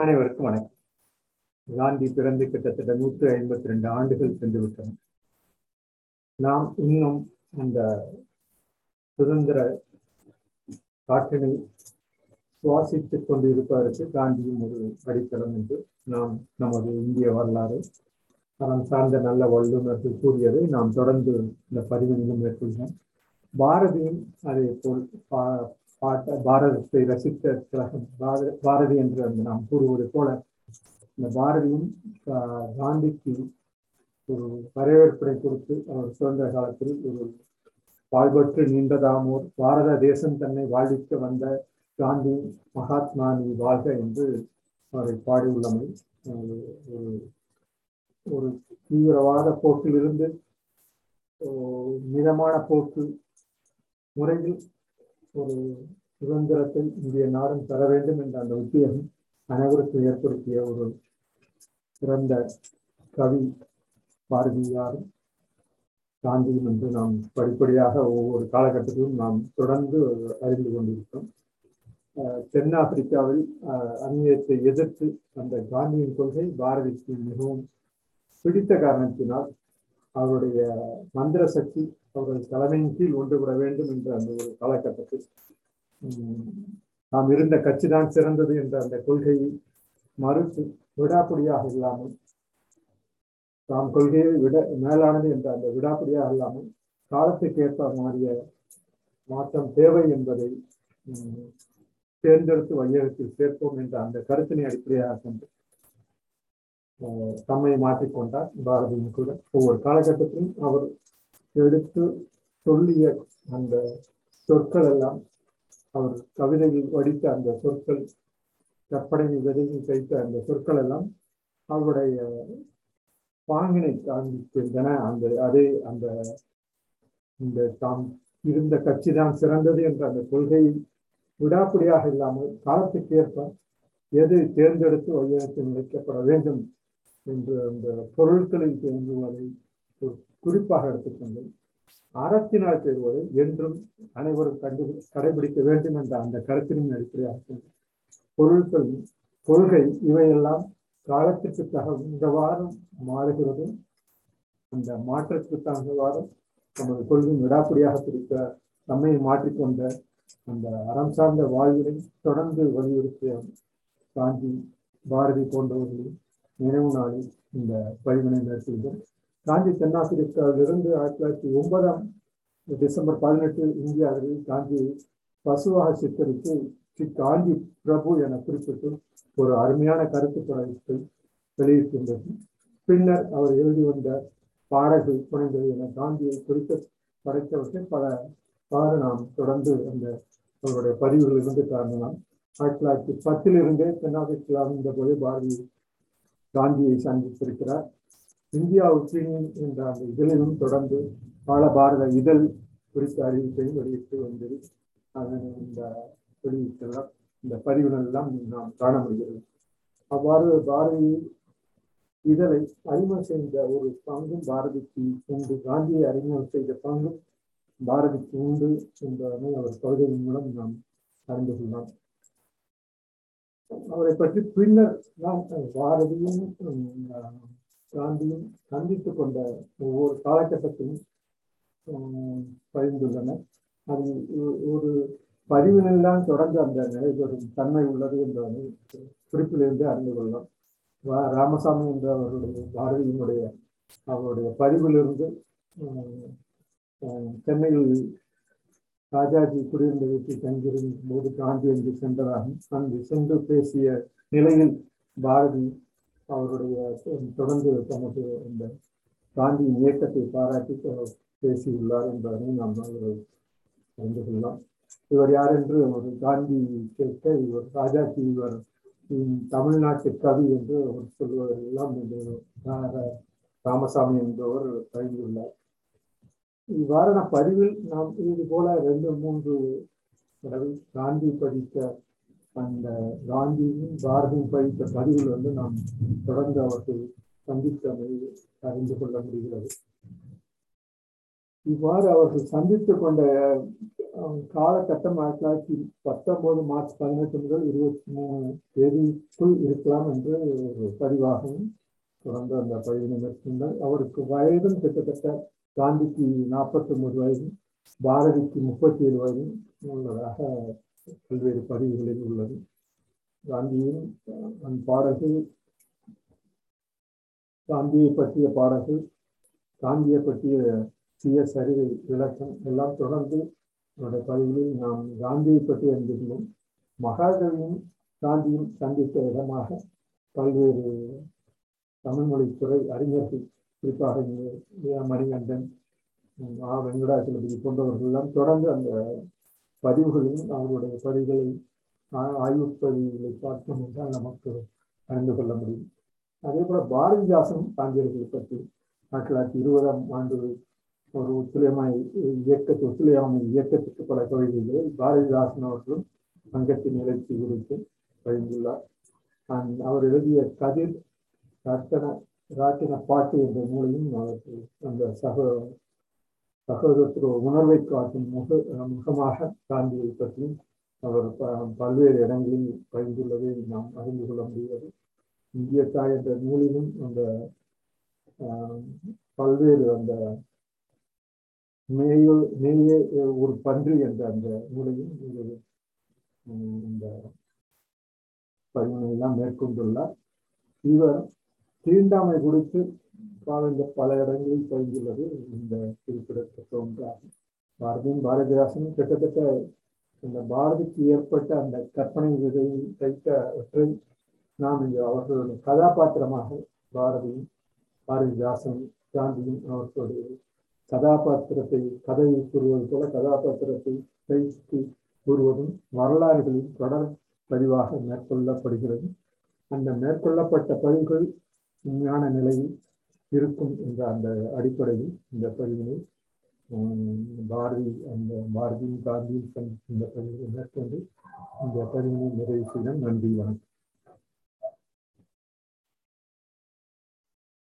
அனைவருக்கும் வணக்கம். காந்தி பிறந்து கிட்டத்தட்ட நூற்றி ஐம்பத்தி ரெண்டு ஆண்டுகள் சென்று விட்டன நாம் இன்னும் அந்த சுதந்திர காற்றினை சுவாசித்துக் கொண்டிருப்பதற்கு காந்தியும் ஒரு அடித்தளம் என்று நாம் நமது இந்திய வரலாறு தரம் சார்ந்த நல்ல வல்லுநர்கள் கூறியதை நாம் தொடர்ந்து இந்த பதிவினிலும் மேற்கொள்கிறோம் பாரதியும் அதே போல் பா- பாட்ட பாரதத்தை ரசித்த பார- பாரதி என்று அந்த நாம் கூறுவது போல இந்த பாரதியும் காந்திக்கு ஒரு வரவேற்பினை கொடுத்து அவர் சுதந்திர காலத்தில் ஒரு வாழ்வற்று நீண்டதாமோர் பாரத தேசம் தன்னை வாழ்விக்க வந்த காந்தி மகாத்மா நீ வாழ்க என்று அவரை பாடியுள்ளமை ஒரு ஒரு தீவிரவாத போக்கிலிருந்து மிதமான போக்கு முறையில் ஒரு சுதந்திரத்தை இந்திய நாடும் பெற வேண்டும் என்ற அந்த உத்தியம் அனைவருக்கும் ஏற்படுத்திய ஒரு சிறந்த கவி பாரதியாரும் காந்தியும் என்று நாம் படிப்படியாக ஒவ்வொரு காலகட்டத்திலும் நாம் தொடர்ந்து அறிந்து கொண்டிருக்கிறோம். தென்னாப்பிரிக்காவில் அந்நியத்தை எதிர்த்து அந்த காந்தியின் கொள்கை பாரதிக்கு மிகவும் பிடித்த காரணத்தினால் அவருடைய மந்திர சக்தி அவர்கள் தலைமையின் கீழ் ஒன்றுபட வேண்டும் என்ற அந்த ஒரு காலகட்டத்தில். உம், நாம் இருந்த கட்சி தான் சிறந்தது என்ற அந்த கொள்கையை மறுத்து விடாப்படியாக இல்லாமல் தாம் கொள்கையை விட மேலானது என்ற அந்த விடாப்படியாக இல்லாமல் காலத்துக்கேற்ப மாறிய மாற்றம் தேவை என்பதை உம், தேர்ந்தெடுத்து வையகத்தில் சேர்ப்போம் என்ற அந்த கருத்தினை அடிப்படையாக கொண்டு தம்மை மாற்றிக்கொண்டார். பாரதியும் கூட ஒவ்வொரு காலகட்டத்திலும் அவர் எடுத்து சொல்லிய அந்த சொற்கள் எல்லாம் அவர் கவிதையில் வடித்த அந்த சொற்கள் கற்பனையில் விதையில் தைத்த அந்த சொற்கள் எல்லாம் அவருடைய பாங்கினை காண்பிக்கின்றன அந்த அதே அந்த இந்த தாம் இருந்த கட்சி தான் சிறந்தது என்ற அந்த கொள்கையை விடாப்பிடியாக இல்லாமல் காலத்துக்கு ஏற்ப எது தேர்ந்தெடுத்து வையகத்தில் வைக்கப்பட வேண்டும்? என்று அந்த பொருட்களில் தேங்குவதை குறிப்பாக எடுத்துக்கொண்டு அறத்தினால் தேர்வதை என்றும் அனைவரும் கண்டு கடைபிடிக்க வேண்டும் என்ற அந்த கருத்தினும் அடிப்படையாக பொருட்கள் கொள்கை இவையெல்லாம் காலத்திற்கு தகுந்தவாறு மாறுகிறது. அந்த மாற்றத்திற்கு தகுந்தவாறு நமது கொள்கை விடாப்படியாக பிடிக்க தம்மை மாற்றிக்கொண்ட அந்த அறம் சார்ந்த வாழ்வினை தொடர்ந்து வலியுறுத்திய காந்தி பாரதி போன்றவர்களும் நினைவு நாளில் இந்த பதிவினை நடத்தியது காந்தி தென்னாப்பிரிக்காவிலிருந்து ஆயிரத்தி தொள்ளாயிரத்தி ஒன்பதாம் டிசம்பர் பதினெட்டு இந்தியாவில் காந்தியை பசுவாக சித்தரித்து ஸ்ரீ காந்தி பிரபு என குறிப்பிட்டு ஒரு அருமையான கருத்து படைப்பை வெளியிட்டிருந்தது. பின்னர் அவர் எழுதி வந்த பாடல்கள் புனைந்தது என காந்தியை குறித்து படைத்தவற்றை பல பாரு நாம் தொடர்ந்து அந்த அவருடைய பதிவுகளிலிருந்து காரணலாம் ஆயிரத்தி தொள்ளாயிரத்தி பத்திலிருந்தே தென்னாப்பிரிக்கா இருந்த போது பாரதி காந்தியை சந்தித்திருக்கிறார் இந்தியா ஒப்பீனியன் என்ற அந்த இதழிலும் தொடர்ந்து பல பாரத இதழ் குறித்த அறிவிப்பையும் வெளியிட்டு வந்து அதன் இந்த வெளியிட்டுள்ள இந்த பதிவுகள் எல்லாம் நாம் காண முடிகிறது. அவ்வாறு பாரதி இதழை அறிமுகம் செய்த ஒரு பங்கும் பாரதிக்கு உண்டு. காந்தியை அறிமுகம் செய்த பங்கும் பாரதிக்கு உண்டு என்பதனை அவர் கவிதையின் மூலம் நாம் அறிந்து கொள்ளலாம். அவரை பற்றி பின்னர் நாம் பாரதியும் காந்தியும் சந்தித்து கொண்ட ஒவ்வொரு காலகட்டத்திலும் பகிர்ந்துள்ளன பகிர்ந்துள்ளனர் அது ஒரு பதிவினெல்லாம் தொடர்ந்து அந்த நிலைபெறும் தன்மை உள்ளது என்பதனை குறிப்பிலிருந்து அறிந்து கொள்ளலாம். ராமசாமி என்ற அவருடைய பாரதியினுடைய அவருடைய பதிவிலிருந்து சென்னையில் ராஜாஜி குடியிருந்த வீட்டில் தங்கியிருந்த போது காந்தி அங்கு சென்றதாகவும் அங்கு சென்று பேசிய நிலையில் பாரதி அவருடைய தொடர்ந்து தனது இந்த காந்தியின் இயக்கத்தை பாராட்டி பேசியுள்ளார் என்பதையும் நாம் அவர்கள் அறிந்து கொள்ளலாம். இவர் யார் என்று ஒரு காந்தி கேட்க இவர் ராஜாஜி இவர் தமிழ்நாட்டு கவி என்று அவர் சொல்வதெல்லாம் இந்த ராமசாமி என்பவர் பழகியுள்ளார் இவ்வாறான பதிவில் நாம் இது போல ரெண்டு மூன்று தடவை காந்தி படித்த அந்த காந்தியும் பாரதியும் படித்த பதிவில் வந்து நாம் தொடர்ந்து அவற்றை சந்தித்தமை அறிந்து கொள்ள முடிகிறது. இவ்வாறு அவர்கள் சந்தித்து கொண்ட காலகட்டம் ஆயிரத்தி தொள்ளாயிரத்தி பத்தொன்பது மார்ச் பதினெட்டு முதல் இருபத்தி மூணு தேதிக்குள் இருக்கலாம் என்று ஒரு பதிவாகவும் தொடர்ந்து அந்த பதிவினை மேற்கொண்டார். அவருக்கு வயதும் கிட்டத்தட்ட காந்திக்கு நாற்பத்தி ஒன்பது வயது பாரதிக்கு முப்பத்தி ஏழு வயது உள்ளதாக பல்வேறு பதிவுகளில் உள்ளது. காந்தியின் அந்த பாடல்கள் காந்தியை பற்றிய பாடல்கள் காந்தியை பற்றிய சுய அறிவை விளக்கம் எல்லாம் தொடர்ந்து என்னுடைய பதிவுகளில் நாம் காந்தியை பற்றி அறிந்திருந்தோம். மகாகவியும் காந்தியும் சந்தித்த இடமாக பல்வேறு தமிழ்மொழித்துறை அறிஞர்கள் குறிப்பாக மணிகண்டன் ஆ வெங்கடாச்சலபதி போன்றவர்கள் எல்லாம் தொடர்ந்து அந்த பதிவுகளையும் அவருடைய பதிவுகளை ஆய்வு பதிவுகளை பார்த்தோம் என்றால் நமக்கு அறிந்து கொள்ள முடியும். அதே போல பாரதிதாசன் காந்தியர்களை பற்றி ஆயிரத்தி தொள்ளாயிரத்தி இருபதாம் ஆண்டு ஒரு ஒத்துழையாமை இயக்கத்து ஒத்துழையாமை இயக்கத்துக்கு பல கவிதைகளை பாரதிதாசன் அவர்களும் சங்கத்தின் நிகழ்ச்சி குறித்து பகிர்ந்துள்ளார். அவர் எழுதிய கதிர் ரத்தன ராட்டின பாட்டு என்ற நூலையும் அவருக்கு அந்த சக சகோதரத்துவ உணர்வை காட்டும் முக முகமாக காந்தியை பற்றியும் அவர் பல்வேறு இடங்களில் பகிர்ந்துள்ளதை நாம் அறிந்து கொள்ள முடிகிறது. இந்திய தாய் என்ற நூலிலும் அந்த பல்வேறு அந்த மேயோ மேயே ஒரு பன்றி என்ற அந்த நூலையும் இந்த பதிவுகளெல்லாம் மேற்கொண்டுள்ளார். இவர் தீண்டாமை குறித்து இந்த பல இடங்களில் பகிர்ந்துள்ளது இந்த குறிப்பிடத்தக்க ஒன்றாகும் பாரதியும் பாரதிதாசனும் கிட்டத்தட்ட இந்த பாரதிக்கு ஏற்பட்ட அந்த கற்பனை விதையை தைத்தவற்றை நாம் இங்கு அவர்களுடைய கதாபாத்திரமாக பாரதியும் பாரதிதாசன் காந்தியும் அவர்களுடைய கதாபாத்திரத்தை கதையை கூறுவது போல கதாபாத்திரத்தை தைத்து கூறுவதும் வரலாறுகளின் தொடர் பதிவாக மேற்கொள்ளப்படுகிறது. அந்த மேற்கொள்ளப்பட்ட பதிவுகள் உண்மையான நிலையில் இருக்கும் என்ற அந்த அடிப்படையில் இந்த பதிவினை பாரதி அந்த பாரதியும் காந்தியின் இந்த பதிவினை மேற்கொண்டு இந்த பதிவினை நிறைவு செய்த நன்றி வணக்கம்.